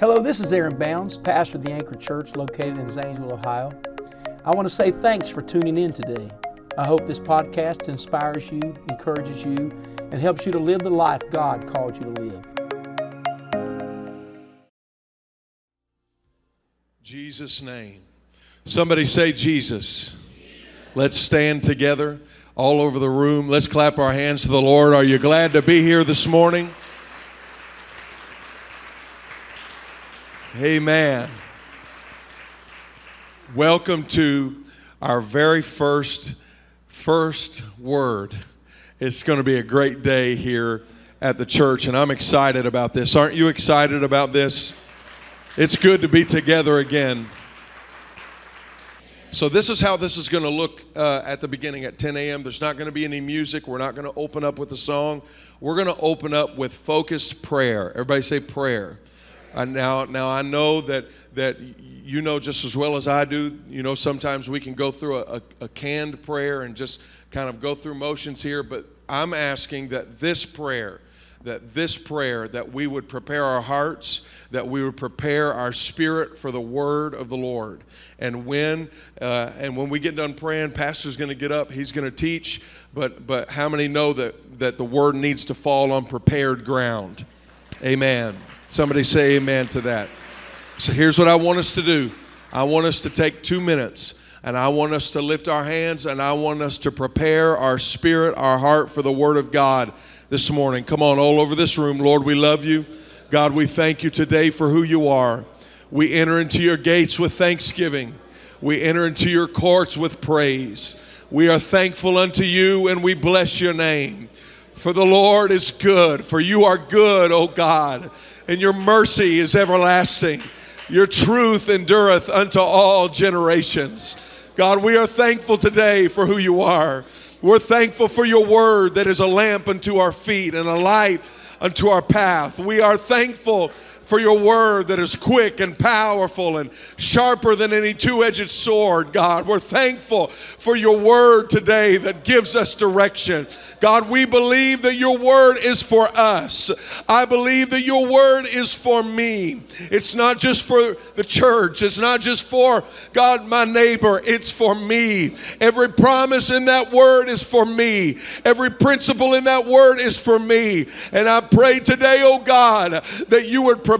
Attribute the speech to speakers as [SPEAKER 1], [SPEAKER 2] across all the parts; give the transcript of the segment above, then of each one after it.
[SPEAKER 1] Hello, this is Aaron Bounds, pastor of the Anchor Church located in Zanesville, Ohio. I want to say thanks for tuning in today. I hope this podcast inspires you, encourages you, and helps you to live the life God called you to live.
[SPEAKER 2] Jesus' name. Somebody say Jesus. Let's stand together all over the room. Let's clap our hands to the Lord. Are you glad to be here this morning? Amen. Welcome to our very first first word. It's going to be a great day here at the church and I'm excited about this. Aren't you excited about this? It's good to be together again. So, this is how this is going to look uh, at the beginning at 10 a.m. There's not going to be any music. We're not going to open up with a song. We're going to open up with focused prayer. Everybody say prayer. Now, now I know that that you know just as well as I do. You know, sometimes we can go through a, a, a canned prayer and just kind of go through motions here. But I'm asking that this prayer, that this prayer, that we would prepare our hearts, that we would prepare our spirit for the word of the Lord. And when uh, and when we get done praying, Pastor's going to get up. He's going to teach. But but how many know that that the word needs to fall on prepared ground? Amen. Somebody say amen to that. So here's what I want us to do. I want us to take two minutes and I want us to lift our hands and I want us to prepare our spirit, our heart for the Word of God this morning. Come on, all over this room. Lord, we love you. God, we thank you today for who you are. We enter into your gates with thanksgiving, we enter into your courts with praise. We are thankful unto you and we bless your name. For the Lord is good, for you are good, O God, and your mercy is everlasting. Your truth endureth unto all generations. God, we are thankful today for who you are. We're thankful for your word that is a lamp unto our feet and a light unto our path. We are thankful for your word that is quick and powerful and sharper than any two edged sword, God. We're thankful for your word today that gives us direction. God, we believe that your word is for us. I believe that your word is for me. It's not just for the church, it's not just for, God, my neighbor, it's for me. Every promise in that word is for me, every principle in that word is for me. And I pray today, oh God, that you would prepare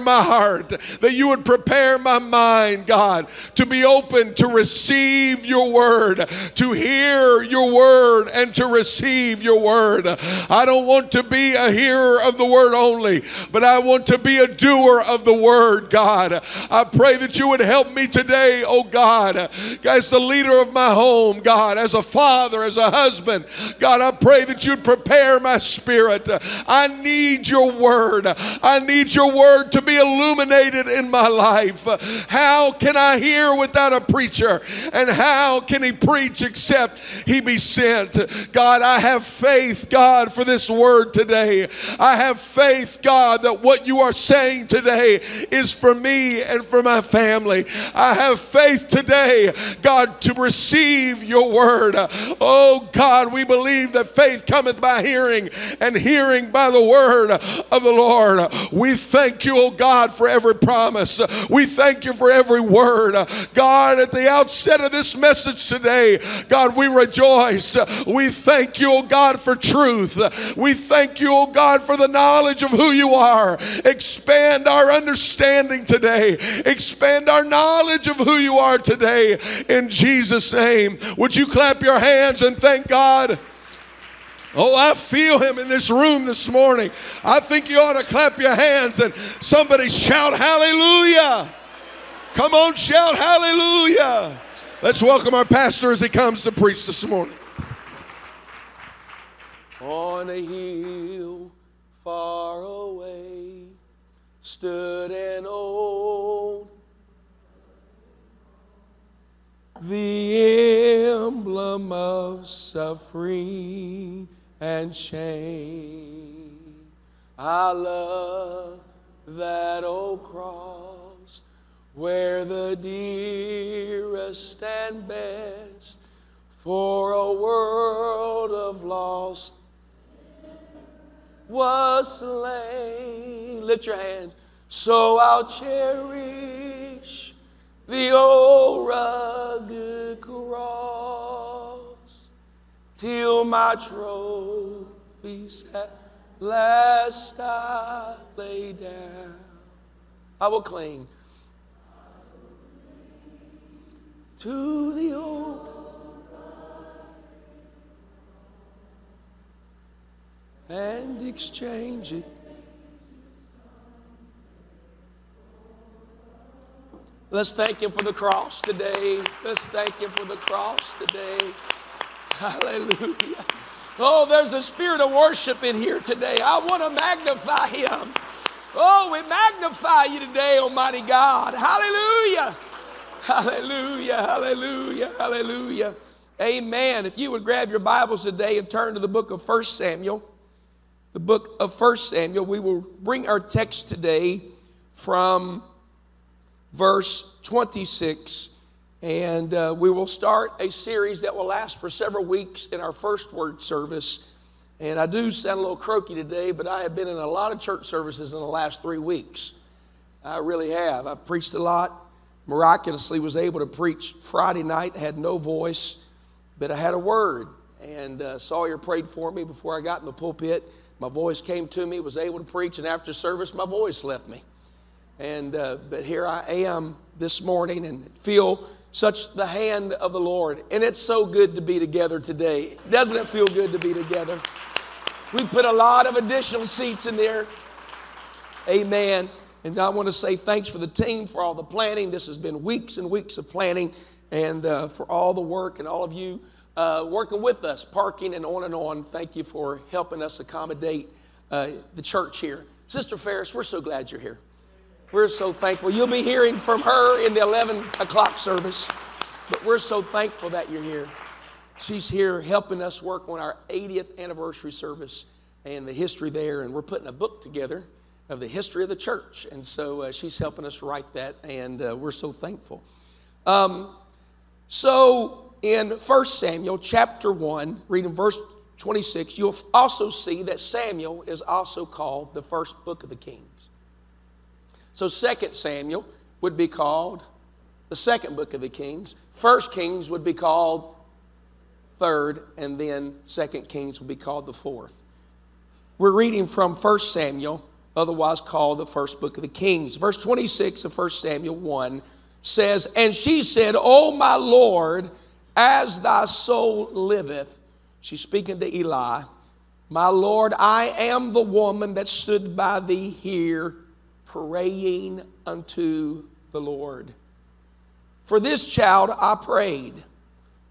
[SPEAKER 2] my heart, that you would prepare my mind, God, to be open to receive your word, to hear your word, and to receive your word. I don't want to be a hearer of the word only, but I want to be a doer of the word, God. I pray that you would help me today, oh God, as the leader of my home, God, as a father, as a husband. God, I pray that you'd prepare my spirit. I need your word. I need your word to be illuminated in my life. How can I hear without a preacher? And how can he preach except he be sent? God, I have faith, God, for this word today. I have faith, God, that what you are saying today is for me and for my family. I have faith today, God, to receive your word. Oh, God, we believe that faith cometh by hearing, and hearing by the word of the Lord. We thank you, oh God, for every promise. We thank you for every word. God, at the outset of this message today, God, we rejoice. We thank you, oh God, for truth. We thank you, oh God, for the knowledge of who you are. Expand our understanding today. Expand our knowledge of who you are today. In Jesus' name, would you clap your hands and thank God? Oh, I feel him in this room this morning. I think you ought to clap your hands and somebody shout hallelujah. Come on, shout hallelujah. Let's welcome our pastor as he comes to preach this morning.
[SPEAKER 3] On a hill far away stood an old the emblem of suffering and shame. I love that old cross where the dearest and best for a world of lost was slain. Lift your hands. So I'll cherish the old rugged cross till my trophies at last I lay down. I will cling to the old. And exchange it. Let's thank Him for the cross today. Let's thank Him for the cross today. Hallelujah. Oh, there's a spirit of worship in here today. I want to magnify Him. Oh, we magnify you today, Almighty God. Hallelujah. Hallelujah, hallelujah, hallelujah. Amen. If you would grab your Bibles today and turn to the book of 1 Samuel, the book of 1 Samuel, we will bring our text today from verse 26. And uh, we will start a series that will last for several weeks in our first word service. And I do sound a little croaky today, but I have been in a lot of church services in the last three weeks. I really have. I've preached a lot miraculously was able to preach Friday night, had no voice, but I had a word. And uh, Sawyer prayed for me before I got in the pulpit. My voice came to me, was able to preach, and after service, my voice left me. And uh, but here I am this morning and feel such the hand of the Lord. And it's so good to be together today. Doesn't it feel good to be together? We put a lot of additional seats in there. Amen. And I want to say thanks for the team for all the planning. This has been weeks and weeks of planning, and uh, for all the work and all of you uh, working with us, parking and on and on. Thank you for helping us accommodate uh, the church here. Sister Ferris, we're so glad you're here. We're so thankful. You'll be hearing from her in the 11 o'clock service, but we're so thankful that you're here. She's here helping us work on our 80th anniversary service and the history there, and we're putting a book together of the history of the church. And so uh, she's helping us write that, and uh, we're so thankful. Um, so in 1 Samuel chapter 1, reading verse 26, you'll also see that Samuel is also called the first book of the Kings. So 2 Samuel would be called the second book of the Kings. First Kings would be called third, and then Second Kings would be called the fourth. We're reading from 1 Samuel otherwise called the first book of the Kings. Verse 26 of 1 Samuel 1 says, And she said, O my Lord, as thy soul liveth, she's speaking to Eli, My Lord, I am the woman that stood by thee here praying unto the Lord. For this child I prayed,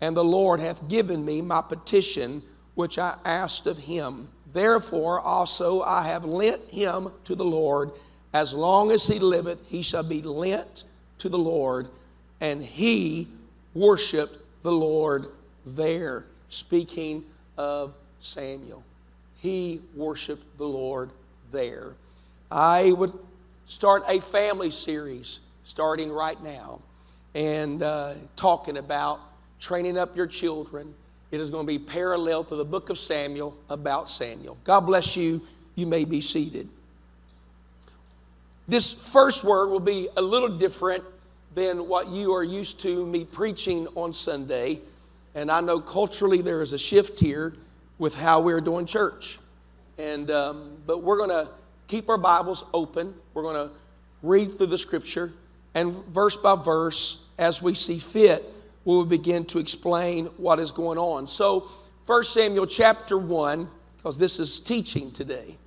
[SPEAKER 3] and the Lord hath given me my petition which I asked of him. Therefore also I have lent him to the Lord. As long as he liveth, he shall be lent to the Lord. And he worshiped the Lord there. Speaking of Samuel, he worshiped the Lord there. I would start a family series starting right now and uh, talking about training up your children it is going to be parallel to the book of Samuel about Samuel. God bless you. You may be seated. This first word will be a little different than what you are used to me preaching on Sunday. And I know culturally there is a shift here with how we're doing church. And, um, but we're going to keep our Bibles open. We're going to read through the scripture and verse by verse as we see fit we will begin to explain what is going on. So, 1 Samuel chapter 1, because this is teaching today.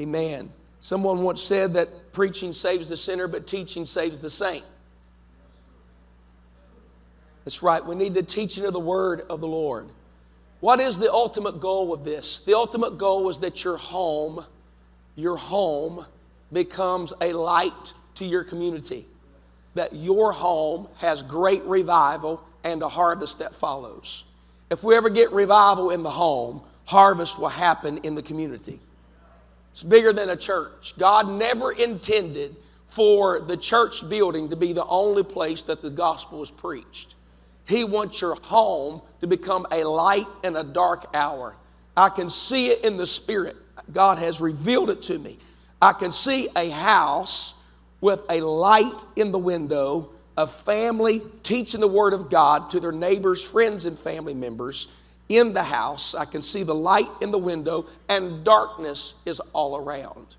[SPEAKER 3] Amen. Someone once said that preaching saves the sinner, but teaching saves the saint. That's right. We need the teaching of the word of the Lord. What is the ultimate goal of this? The ultimate goal is that your home, your home becomes a light to your community. That your home has great revival and a harvest that follows. If we ever get revival in the home, harvest will happen in the community. It's bigger than a church. God never intended for the church building to be the only place that the gospel is preached. He wants your home to become a light in a dark hour. I can see it in the spirit. God has revealed it to me. I can see a house with a light in the window, a family teaching the Word of God to their neighbors, friends, and family members in the house. I can see the light in the window, and darkness is all around.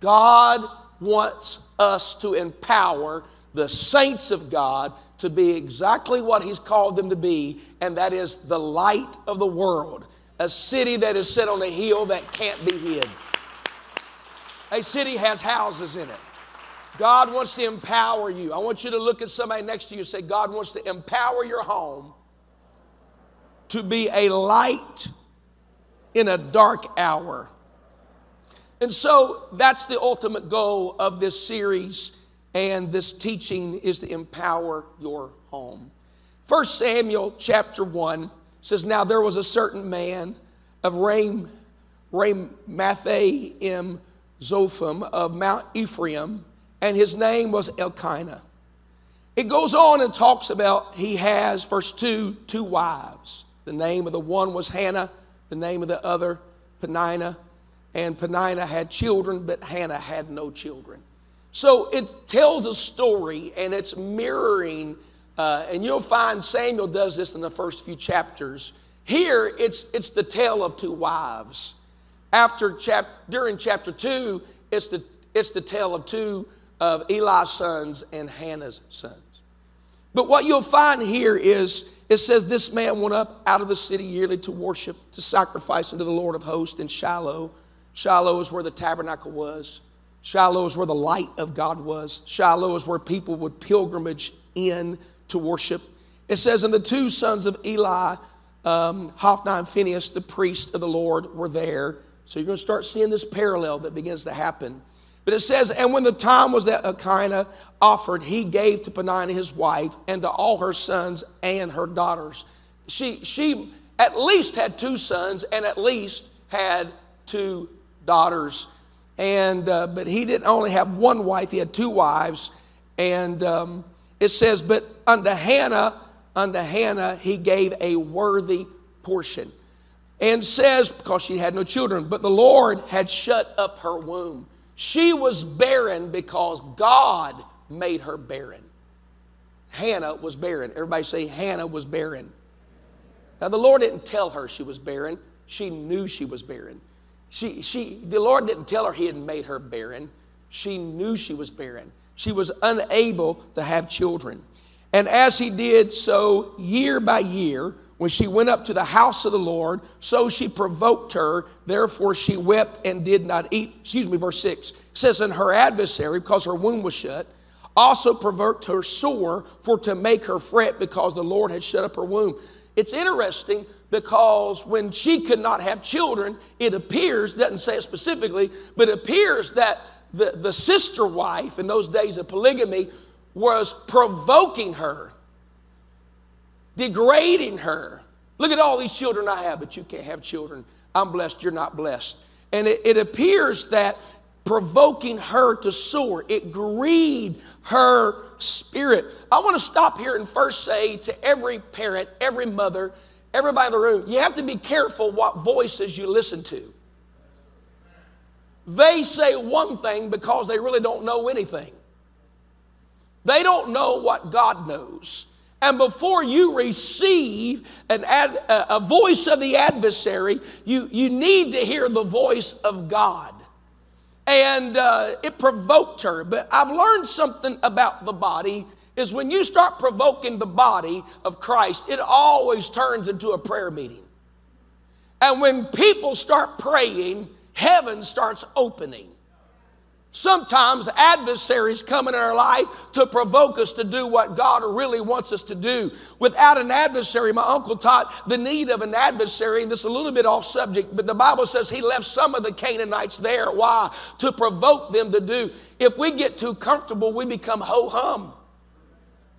[SPEAKER 3] God wants us to empower the saints of God to be exactly what He's called them to be, and that is the light of the world. A city that is set on a hill that can't be hid. A city has houses in it. God wants to empower you. I want you to look at somebody next to you and say, God wants to empower your home to be a light in a dark hour. And so that's the ultimate goal of this series and this teaching is to empower your home. 1 Samuel chapter 1 says, Now there was a certain man of Ram, Ramathaim Zophim of Mount Ephraim, and his name was Elkanah. It goes on and talks about he has, verse 2, two wives. The name of the one was Hannah, the name of the other, Peninnah. And Peninnah had children, but Hannah had no children. So it tells a story and it's mirroring, uh, and you'll find Samuel does this in the first few chapters. Here, it's, it's the tale of two wives. After chap, during chapter two, it's the, it's the tale of two of Eli's sons and Hannah's sons. But what you'll find here is it says this man went up out of the city yearly to worship, to sacrifice unto the Lord of hosts in Shiloh. Shiloh is where the tabernacle was. Shiloh is where the light of God was. Shiloh is where people would pilgrimage in to worship. It says, and the two sons of Eli, um, Hophni and Phinehas, the priest of the Lord, were there. So you're going to start seeing this parallel that begins to happen. But it says, and when the time was that Elkanah offered, he gave to Peninnah his wife and to all her sons and her daughters. She, she at least had two sons and at least had two daughters and uh, but he didn't only have one wife; he had two wives. And um, it says, "But unto Hannah, unto Hannah, he gave a worthy portion." And says, because she had no children, but the Lord had shut up her womb. She was barren because God made her barren. Hannah was barren. Everybody say, Hannah was barren. Now, the Lord didn't tell her she was barren, she knew she was barren. She, she, the Lord didn't tell her He had made her barren. She knew she was barren. She was unable to have children. And as He did so year by year, when she went up to the house of the Lord, so she provoked her. Therefore, she wept and did not eat. Excuse me, verse 6 says, And her adversary, because her womb was shut, also provoked her sore for to make her fret because the Lord had shut up her womb. It's interesting because when she could not have children, it appears, doesn't say it specifically, but it appears that the, the sister wife in those days of polygamy was provoking her, degrading her. Look at all these children I have, but you can't have children. I'm blessed, you're not blessed. And it, it appears that provoking her to sore, it grieved her spirit. I want to stop here and first say to every parent, every mother, everybody in the room, you have to be careful what voices you listen to. They say one thing because they really don't know anything. They don't know what God knows. And before you receive an ad, a voice of the adversary, you, you need to hear the voice of God. And uh, it provoked her. But I've learned something about the body is when you start provoking the body of Christ, it always turns into a prayer meeting. And when people start praying, heaven starts opening. Sometimes adversaries come in our life to provoke us to do what God really wants us to do. Without an adversary, my uncle taught the need of an adversary, and this is a little bit off subject, but the Bible says he left some of the Canaanites there. Why? To provoke them to do. If we get too comfortable, we become ho hum.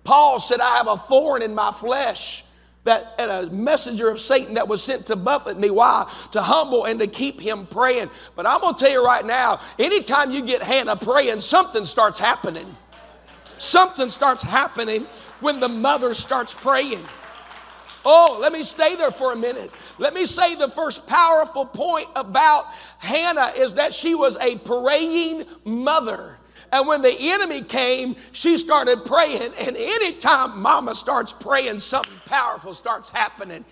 [SPEAKER 3] Paul said, I have a thorn in my flesh that and a messenger of Satan that was sent to buffet me. Why? To humble and to keep him praying. But I'm gonna tell you right now, anytime you get Hannah praying, something starts happening. Something starts happening when the mother starts praying. Oh, let me stay there for a minute. Let me say the first powerful point about Hannah is that she was a praying mother. And when the enemy came, she started praying. And anytime mama starts praying, something powerful starts happening.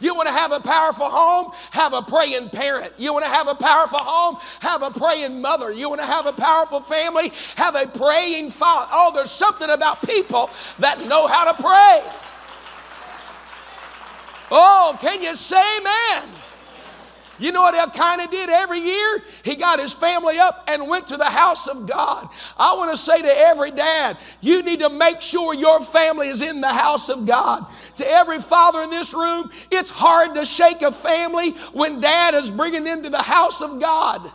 [SPEAKER 3] You want to have a powerful home? Have a praying parent. You want to have a powerful home? Have a praying mother. You want to have a powerful family? Have a praying father. Oh, there's something about people that know how to pray. Oh, can you say amen? You know what Elkanah did every year? He got his family up and went to the house of God. I want to say to every dad, you need to make sure your family is in the house of God. To every father in this room, it's hard to shake a family when dad is bringing them to the house of God.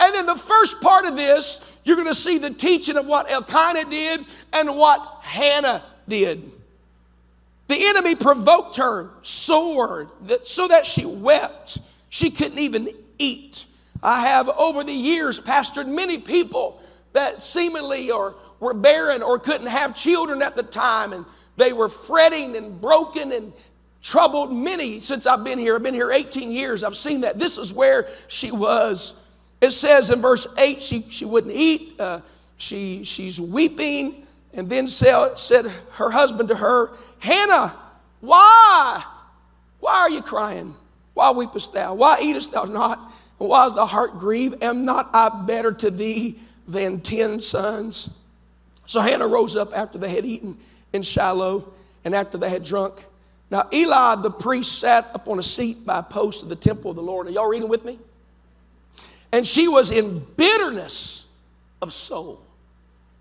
[SPEAKER 3] And in the first part of this, you're going to see the teaching of what Elkanah did and what Hannah did. The enemy provoked her sore so that she wept. She couldn't even eat. I have over the years pastored many people that seemingly or were barren or couldn't have children at the time and they were fretting and broken and troubled many since I've been here. I've been here 18 years. I've seen that. This is where she was. It says in verse 8 she, she wouldn't eat, uh, she, she's weeping, and then said, her husband to her, Hannah, why? Why are you crying? Why weepest thou? Why eatest thou not? And why is the heart grieved? Am not I better to thee than ten sons? So Hannah rose up after they had eaten in Shiloh and after they had drunk. Now Eli the priest sat up on a seat by a post of the temple of the Lord. Are y'all reading with me? And she was in bitterness of soul.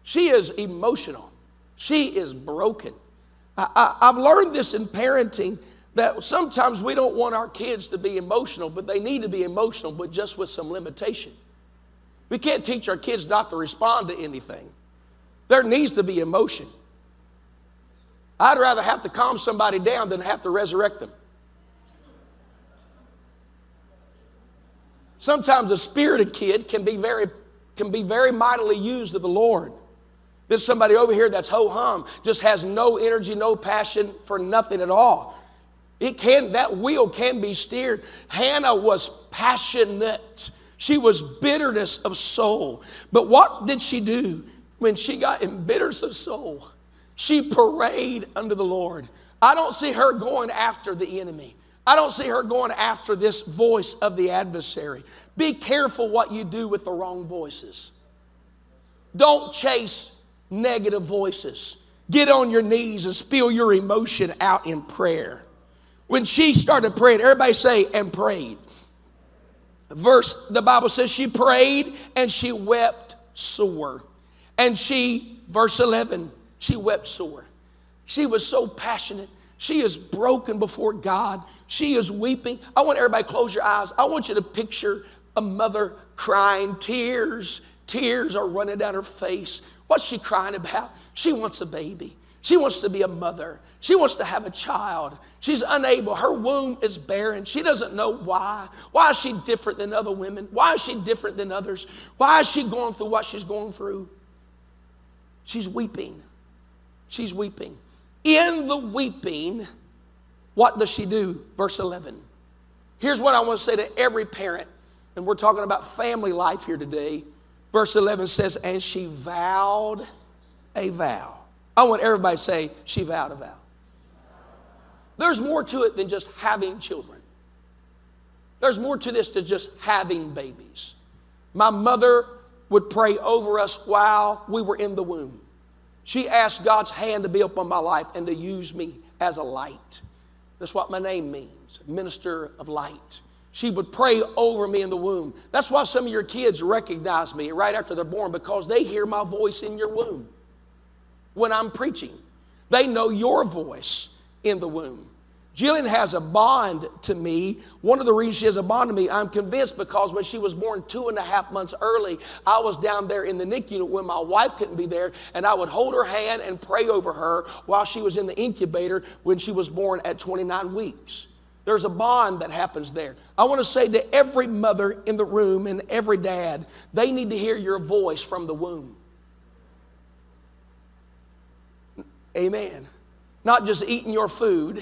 [SPEAKER 3] She is emotional. She is broken. I, have learned this in parenting that sometimes we don't want our kids to be emotional, but they need to be emotional, but just with some limitation. We can't teach our kids not to respond to anything. There needs to be emotion. I'd rather have to calm somebody down than have to resurrect them. Sometimes a spirited kid can be very, can be very mightily used of the Lord. There's somebody over here that's ho hum, just has no energy, no passion for nothing at all. It can, that wheel can be steered. Hannah was passionate. She was bitterness of soul. But what did she do when she got in bitterness of soul? She prayed unto the Lord. I don't see her going after the enemy. I don't see her going after this voice of the adversary. Be careful what you do with the wrong voices. Don't chase negative voices. Get on your knees and spill your emotion out in prayer. When she started praying, everybody say, and prayed. Verse, the Bible says she prayed and she wept sore. And she, verse 11, she wept sore. She was so passionate. She is broken before God. She is weeping. I want everybody close your eyes. I want you to picture a mother crying. Tears, tears are running down her face. What's she crying about? She wants a baby. She wants to be a mother. She wants to have a child. She's unable. Her womb is barren. She doesn't know why. Why is she different than other women? Why is she different than others? Why is she going through what she's going through? She's weeping. She's weeping. In the weeping, what does she do? Verse 11. Here's what I want to say to every parent, and we're talking about family life here today. Verse 11 says, And she vowed a vow. I want everybody to say, she vowed a vow. There's more to it than just having children. There's more to this than just having babies. My mother would pray over us while we were in the womb. She asked God's hand to be upon my life and to use me as a light. That's what my name means, minister of light. She would pray over me in the womb. That's why some of your kids recognize me right after they're born because they hear my voice in your womb when I'm preaching. They know your voice in the womb. Jillian has a bond to me. One of the reasons she has a bond to me, I'm convinced because when she was born two and a half months early, I was down there in the NICU when my wife couldn't be there, and I would hold her hand and pray over her while she was in the incubator when she was born at 29 weeks. There's a bond that happens there. I want to say to every mother in the room and every dad, they need to hear your voice from the womb. Amen. Not just eating your food,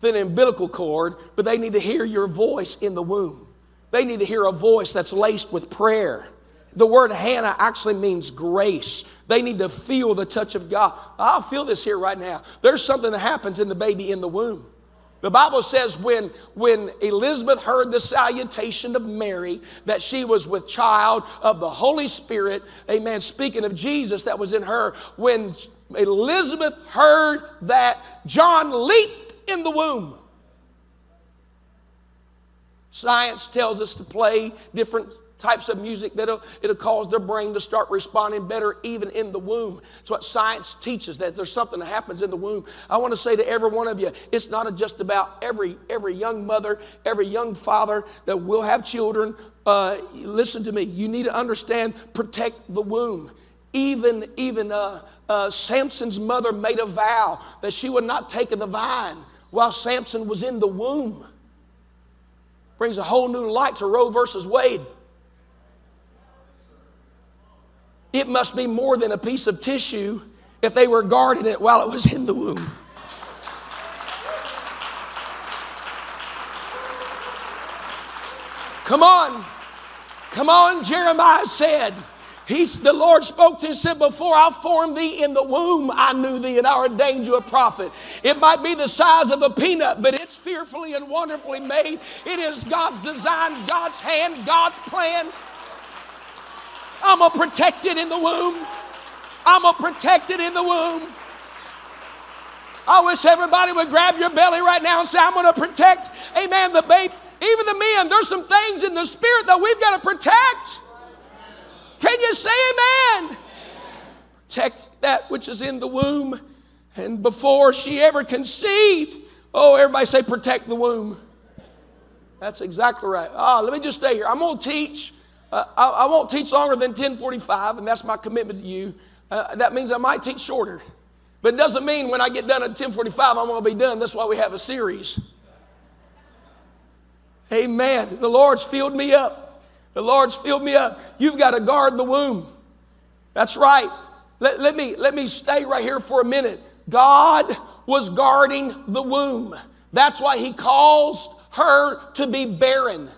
[SPEAKER 3] the umbilical cord, but they need to hear your voice in the womb. They need to hear a voice that's laced with prayer. The word Hannah actually means grace. They need to feel the touch of God. I'll feel this here right now. There's something that happens in the baby in the womb. The Bible says when, when Elizabeth heard the salutation of Mary, that she was with child of the Holy Spirit, amen, speaking of Jesus that was in her, when Elizabeth heard that, John leaped in the womb. Science tells us to play different types of music that'll it'll cause their brain to start responding better even in the womb. It's what science teaches that there's something that happens in the womb. I want to say to every one of you, it's not just about every every young mother, every young father that will have children. Uh, listen to me. You need to understand, protect the womb. Even even uh, uh, Samson's mother made a vow that she would not take the vine while Samson was in the womb. Brings a whole new light to Roe versus Wade. It must be more than a piece of tissue if they were guarding it while it was in the womb. Come on. Come on, Jeremiah said. He's, the Lord spoke to him and said, Before I formed thee in the womb, I knew thee and I ordained you a prophet. It might be the size of a peanut, but it's fearfully and wonderfully made. It is God's design, God's hand, God's plan. I'm going to protect it in the womb. I'm going to protect it in the womb. I wish everybody would grab your belly right now and say, I'm going to protect, amen, the babe. Even the men, there's some things in the spirit that we've got to protect. Can you say amen? Protect that which is in the womb. And before she ever conceived, oh, everybody say, protect the womb. That's exactly right. Ah, let me just stay here. I'm going to teach. Uh, I, I, won't teach longer than 1045, and that's my commitment to you. Uh, that means I might teach shorter. But it doesn't mean when I get done at 1045, I'm going to be done. That's why we have a series. Amen. The Lord's filled me up. The Lord's filled me up. You've got to guard the womb. That's right. Let, let, me, let me stay right here for a minute. God was guarding the womb. That's why He caused her to be barren.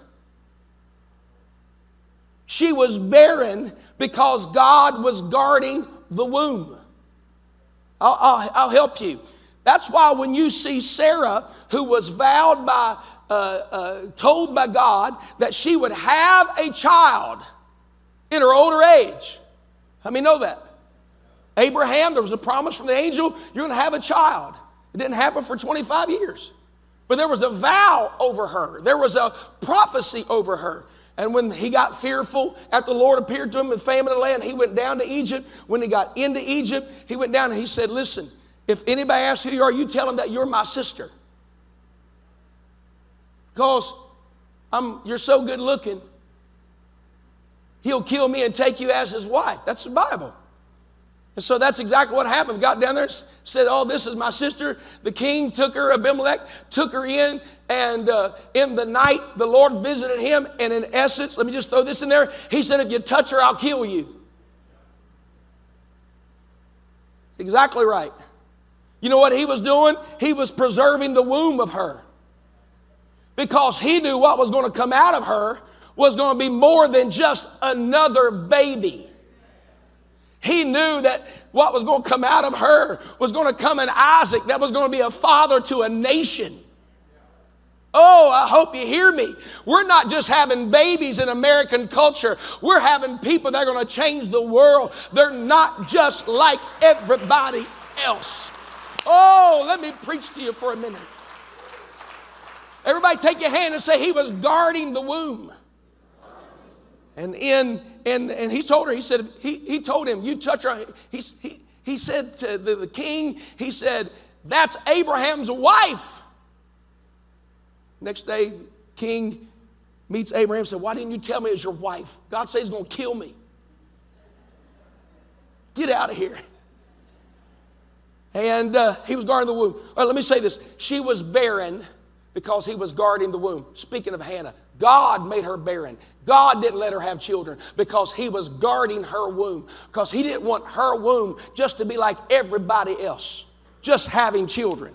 [SPEAKER 3] She was barren because God was guarding the womb. I'll, I'll, I'll help you. That's why when you see Sarah, who was vowed by uh, uh, told by God that she would have a child in her older age. Let me know that? Abraham, there was a promise from the angel, you're going to have a child. It didn't happen for 25 years. But there was a vow over her, there was a prophecy over her. And when he got fearful, after the Lord appeared to him in famine in the land, he went down to Egypt. When he got into Egypt, he went down and he said, Listen, if anybody asks who you are, you tell them that you're my sister because I'm, you're so good looking, he'll kill me and take you as his wife. That's the Bible. And so that's exactly what happened. Got down there, said, Oh, this is my sister. The king took her, Abimelech, took her in, and uh, in the night, the Lord visited him. And in essence, let me just throw this in there. He said, If you touch her, I'll kill you. exactly right. You know what he was doing? He was preserving the womb of her because he knew what was going to come out of her was going to be more than just another baby. He knew that what was going to come out of her was going to come in Isaac, that was going to be a father to a nation. Oh, I hope you hear me. We're not just having babies in American culture. We're having people that are going to change the world. They're not just like everybody else. Oh, let me preach to you for a minute. Everybody take your hand and say, He was guarding the womb. And in and, and he told her, he said, he, he told him, you touch her. He, he, he said to the, the king, he said, that's Abraham's wife. Next day, king meets Abraham said, Why didn't you tell me it was your wife? God says he's going to kill me. Get out of here. And uh, he was guarding the womb. All right, let me say this. She was barren because he was guarding the womb. Speaking of Hannah, God made her barren. God didn't let her have children because he was guarding her womb. Because he didn't want her womb just to be like everybody else, just having children.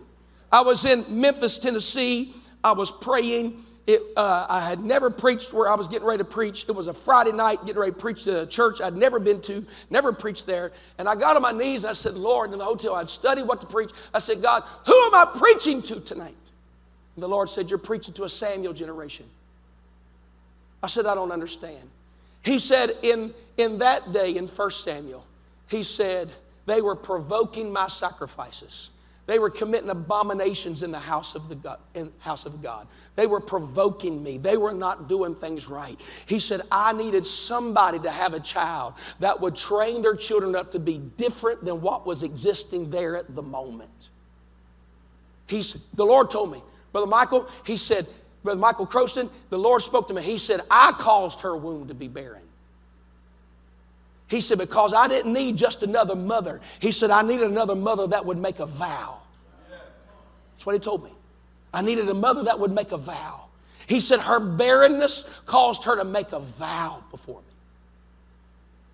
[SPEAKER 3] I was in Memphis, Tennessee. I was praying it, uh, I had never preached where I was getting ready to preach. It was a Friday night, getting ready to preach to a church I'd never been to, never preached there. And I got on my knees and I said, Lord, in the hotel, I'd studied what to preach. I said, God, who am I preaching to tonight? And the Lord said, You're preaching to a Samuel generation. I said, I don't understand. He said, in, in that day in 1 Samuel, he said, they were provoking my sacrifices. They were committing abominations in the house of the God, in house of God. They were provoking me. They were not doing things right. He said, I needed somebody to have a child that would train their children up to be different than what was existing there at the moment. He's, the Lord told me, Brother Michael, he said, Brother Michael Croston, the Lord spoke to me. He said, I caused her womb to be barren. He said, Because I didn't need just another mother. He said, I needed another mother that would make a vow. That's what he told me. I needed a mother that would make a vow. He said, Her barrenness caused her to make a vow before me.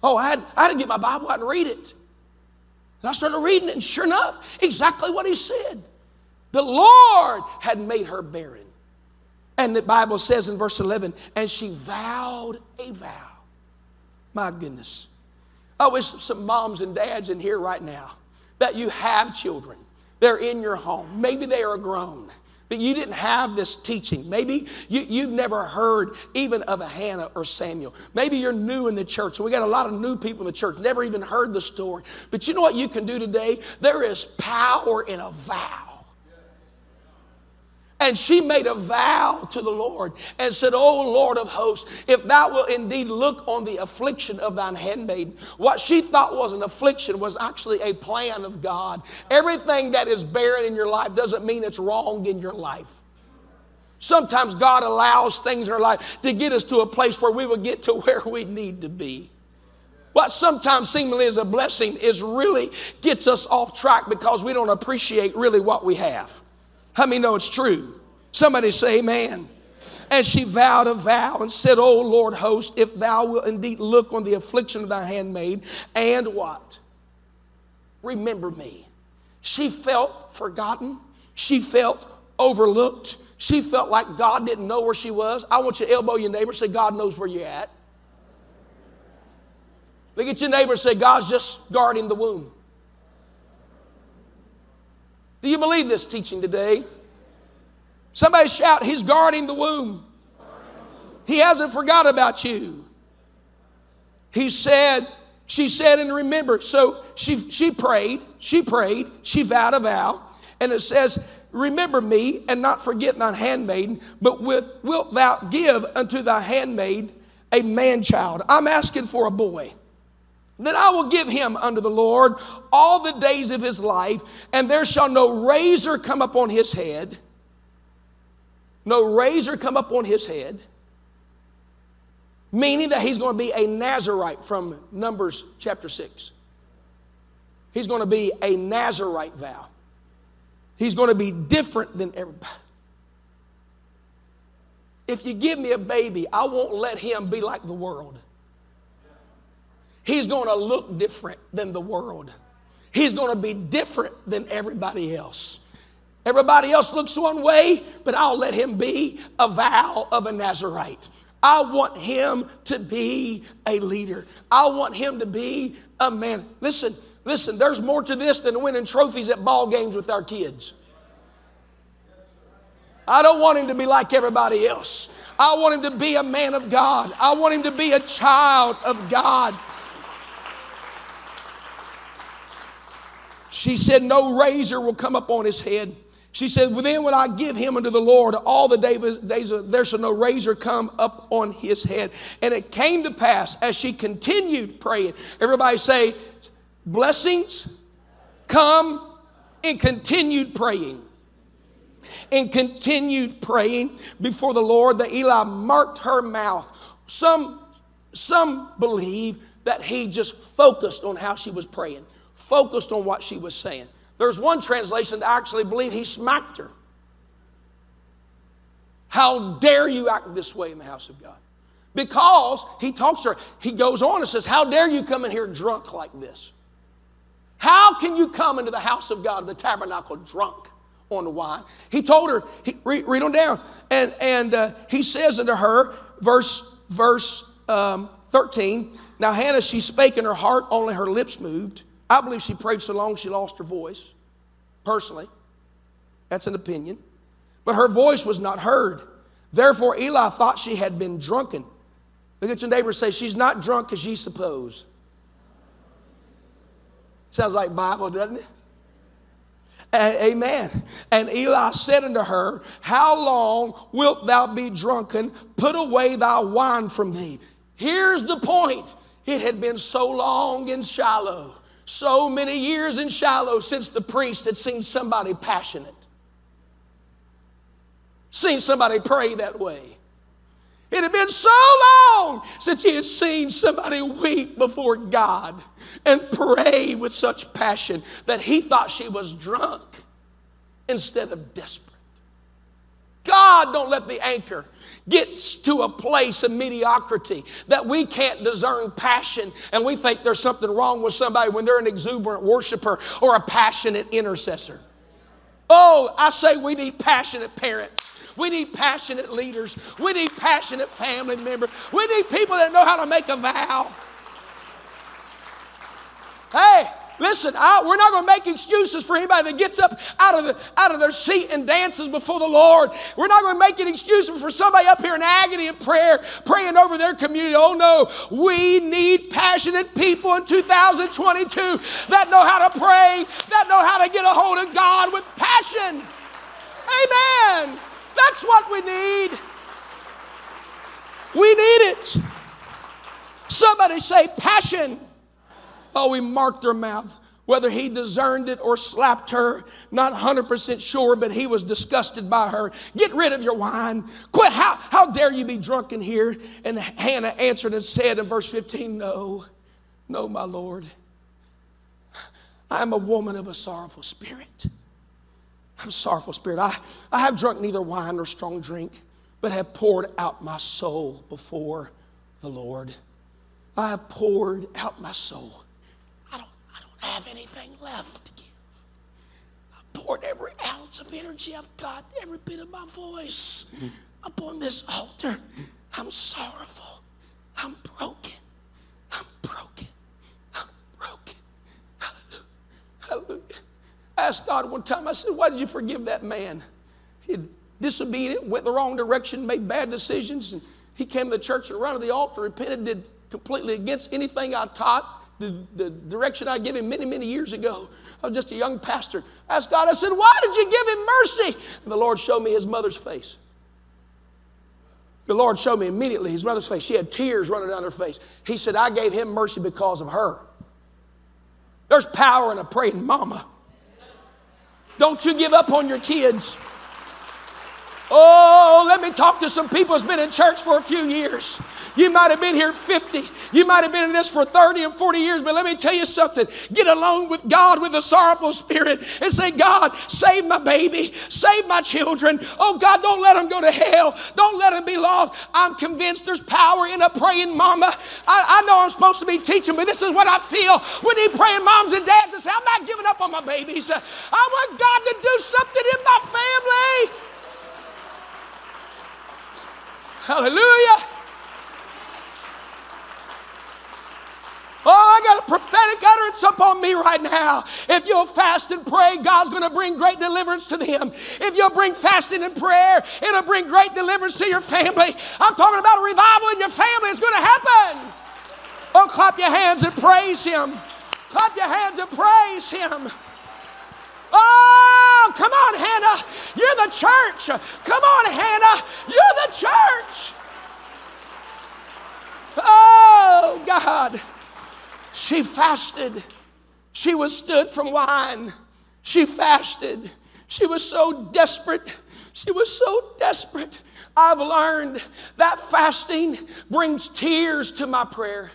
[SPEAKER 3] Oh, I had, I had to get my Bible out and read it. And I started reading it, and sure enough, exactly what he said. The Lord had made her barren. And the Bible says in verse 11, and she vowed a vow. My goodness. Oh, I wish some moms and dads in here right now that you have children. They're in your home. Maybe they are grown, but you didn't have this teaching. Maybe you, you've never heard even of a Hannah or Samuel. Maybe you're new in the church. We got a lot of new people in the church, never even heard the story. But you know what you can do today? There is power in a vow. And she made a vow to the Lord and said, O Lord of hosts, if thou wilt indeed look on the affliction of thine handmaid, what she thought was an affliction was actually a plan of God. Everything that is barren in your life doesn't mean it's wrong in your life. Sometimes God allows things in our life to get us to a place where we will get to where we need to be. What sometimes seemingly is a blessing is really gets us off track because we don't appreciate really what we have. How many know it's true? Somebody say amen. And she vowed a vow and said, O Lord host, if thou wilt indeed look on the affliction of thy handmaid, and what? Remember me. She felt forgotten. She felt overlooked. She felt like God didn't know where she was. I want you to elbow your neighbor say, God knows where you're at. Look at your neighbor say, God's just guarding the womb. Do you believe this teaching today? Somebody shout, He's guarding the womb. He hasn't forgot about you. He said, she said, and remember, so she, she prayed, she prayed, she vowed a vow, and it says, Remember me and not forget thy handmaiden, but with, wilt thou give unto thy handmaid a man child? I'm asking for a boy that I will give him unto the Lord all the days of his life, and there shall no razor come upon his head. No razor come up on his head, meaning that he's going to be a Nazarite from Numbers chapter 6. He's going to be a Nazarite vow. He's going to be different than everybody. If you give me a baby, I won't let him be like the world. He's going to look different than the world. He's going to be different than everybody else. Everybody else looks one way, but I'll let him be a vow of a Nazarite. I want him to be a leader. I want him to be a man. Listen, listen, there's more to this than winning trophies at ball games with our kids. I don't want him to be like everybody else. I want him to be a man of God. I want him to be a child of God. She said, No razor will come up on his head. She said, well, Then will I give him unto the Lord all the days, there shall no razor come up on his head. And it came to pass as she continued praying. Everybody say, Blessings come and continued praying. And continued praying before the Lord that Eli marked her mouth. Some, some believe that he just focused on how she was praying focused on what she was saying. There's one translation that actually believe he smacked her. How dare you act this way in the house of God? Because he talks to her, he goes on and says, How dare you come in here drunk like this? How can you come into the house of God, the tabernacle, drunk? on the wine. He told her, he, read, read on down, and, and uh, he says unto her, verse, verse um, 13, Now Hannah, she spake in her heart, only her lips moved. I believe she prayed so long she lost her voice, personally. That's an opinion. But her voice was not heard. Therefore, Eli thought she had been drunken. Look at your neighbor say, She's not drunk as ye suppose. Sounds like Bible, doesn't it? amen. And Eli said unto her, How long wilt thou be drunken? Put away thy wine from thee. Here's the point it had been so long in Shiloh, so many years in Shiloh since the priest had seen somebody passionate, seen somebody pray that way. It had been so long since he had seen somebody weep before God and pray with such passion that he thought she was drunk instead of desperate. God, don't let the anchor get to a place of mediocrity that we can't discern passion and we think there's something wrong with somebody when they're an exuberant worshiper or a passionate intercessor. Oh, I say we need passionate parents. We need passionate leaders. We need passionate family members. We need people that know how to make a vow. Hey, listen, I, we're not going to make excuses for anybody that gets up out of, the, out of their seat and dances before the Lord. We're not going to make an excuse for somebody up here in agony and prayer, praying over their community. Oh no, we need passionate people in 2022 that know how to pray, that know how to get a hold of God with passion. Amen. That's what we need. We need it. Somebody say passion. Oh, he marked her mouth. Whether he discerned it or slapped her, not 100% sure, but he was disgusted by her. Get rid of your wine. Quit. How, how dare you be drunk in here? And Hannah answered and said in verse 15, No, no, my Lord. I am a woman of a sorrowful spirit. I'm sorrowful spirit. I, I have drunk neither wine nor strong drink, but have poured out my soul before the Lord. I have poured out my soul. I don't, I don't have anything left to give. I poured every ounce of energy I've got, every bit of my voice upon this altar. I'm sorrowful. I'm broken. I'm broken. I'm broken. Hallelujah. Hallelujah. I asked God one time, I said, Why did you forgive that man? He had disobedient, went the wrong direction, made bad decisions, and he came to the church and ran to the altar, repented, did completely against anything I taught, the, the direction I gave him many, many years ago. I was just a young pastor. I asked God, I said, Why did you give him mercy? And the Lord showed me his mother's face. The Lord showed me immediately his mother's face. She had tears running down her face. He said, I gave him mercy because of her. There's power in a praying mama. Don't you give up on your kids. Oh, let me talk to some people who's been in church for a few years. You might have been here 50. You might have been in this for 30 and 40 years, but let me tell you something. Get alone with God with a sorrowful spirit and say, God, save my baby, save my children. Oh, God, don't let them go to hell. Don't let them be lost. I'm convinced there's power in a praying mama. I, I know I'm supposed to be teaching, but this is what I feel. We need praying moms and dads to say, I'm not giving up on my babies. I want God to do something in my family. Hallelujah. Oh, I got a prophetic utterance upon me right now. If you'll fast and pray, God's going to bring great deliverance to them. If you'll bring fasting and prayer, it'll bring great deliverance to your family. I'm talking about a revival in your family. It's going to happen. Oh, clap your hands and praise Him. Clap your hands and praise Him. Oh, come on, Hannah. You're the church. Come on, Hannah. You're the church. Oh, God. She fasted. She was stood from wine. She fasted. She was so desperate. She was so desperate. I've learned that fasting brings tears to my prayer.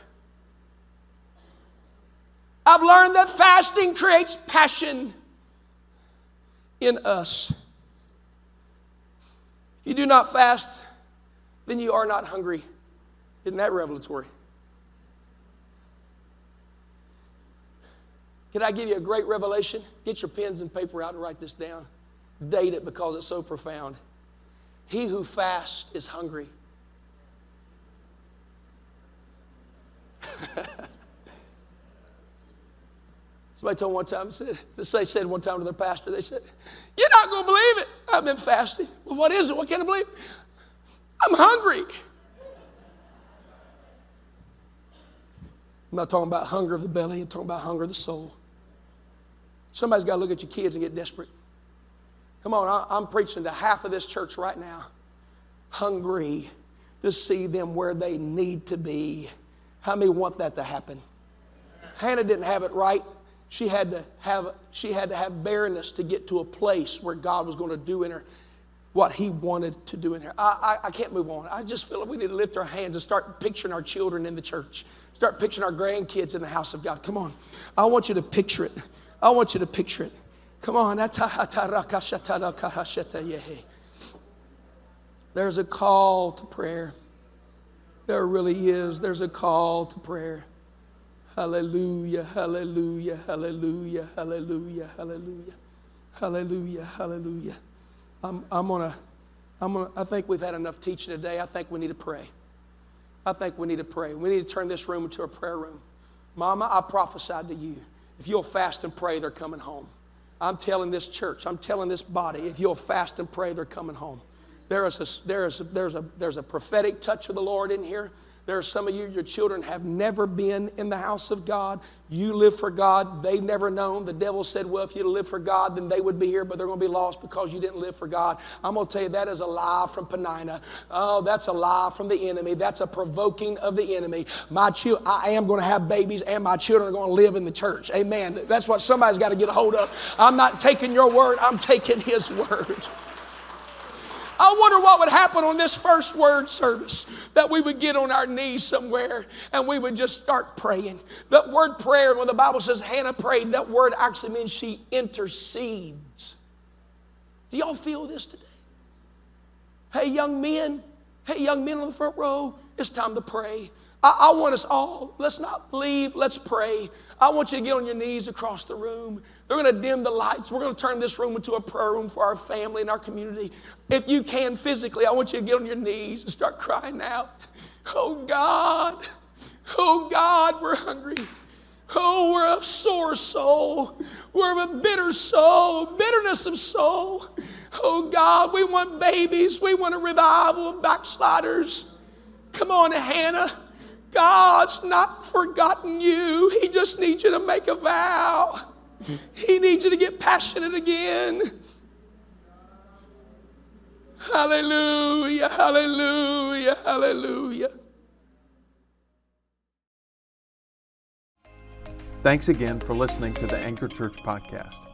[SPEAKER 3] I've learned that fasting creates passion in us. If you do not fast, then you are not hungry. Isn't that revelatory? Can I give you a great revelation? Get your pens and paper out and write this down. date it because it's so profound. He who fasts is hungry. Somebody told me one time, said, they said one time to their pastor, they said, You're not going to believe it. I've been fasting. Well, what is it? What can I believe? I'm hungry. I'm not talking about hunger of the belly, I'm talking about hunger of the soul. Somebody's got to look at your kids and get desperate. Come on, I'm preaching to half of this church right now, hungry to see them where they need to be. How many want that to happen? Hannah didn't have it right. She had to have, she had, to have barrenness to get to a place where God was going to do in her what He wanted to do in her. I, I, I can't move on. I just feel like we need to lift our hands and start picturing our children in the church. Start picturing our grandkids in the house of God. Come on. I want you to picture it. I want you to picture it. Come on. There's a call to prayer. There really is. There's a call to prayer. Hallelujah, hallelujah, hallelujah, hallelujah, hallelujah, hallelujah, hallelujah. I'm, I'm gonna, I'm gonna, I think we've had enough teaching today. I think we need to pray. I think we need to pray. We need to turn this room into a prayer room. Mama, I prophesied to you. If you'll fast and pray, they're coming home. I'm telling this church, I'm telling this body, if you'll fast and pray, they're coming home. There is a, there is a, there's, a, there's a prophetic touch of the Lord in here. There are some of you, your children have never been in the house of God. You live for God. They've never known. The devil said, well, if you live for God, then they would be here, but they're going to be lost because you didn't live for God. I'm going to tell you that is a lie from Peninnah. Oh, that's a lie from the enemy. That's a provoking of the enemy. My child, I am going to have babies, and my children are going to live in the church. Amen. That's what somebody's got to get a hold of. I'm not taking your word, I'm taking his word. I wonder what would happen on this first word service that we would get on our knees somewhere and we would just start praying. That word prayer, when the Bible says Hannah prayed, that word actually means she intercedes. Do y'all feel this today? Hey, young men, hey, young men on the front row, it's time to pray. I, I, want us all, let's not leave, let's pray. I want you to get on your knees across the room. They're going to dim the lights. We're going to turn this room into a prayer room for our family and our community. If you can physically, I want you to get on your knees and start crying out, Oh God, oh God, we're hungry. Oh, we're a sore soul. We're a bitter soul, bitterness of soul. Oh God, we want babies. We want a revival of backsliders. Come on, Hannah. God's not forgotten you. He just needs you to make a vow. He needs you to get passionate again. Hallelujah, hallelujah, hallelujah.
[SPEAKER 1] Thanks again for listening to the Anchor Church podcast.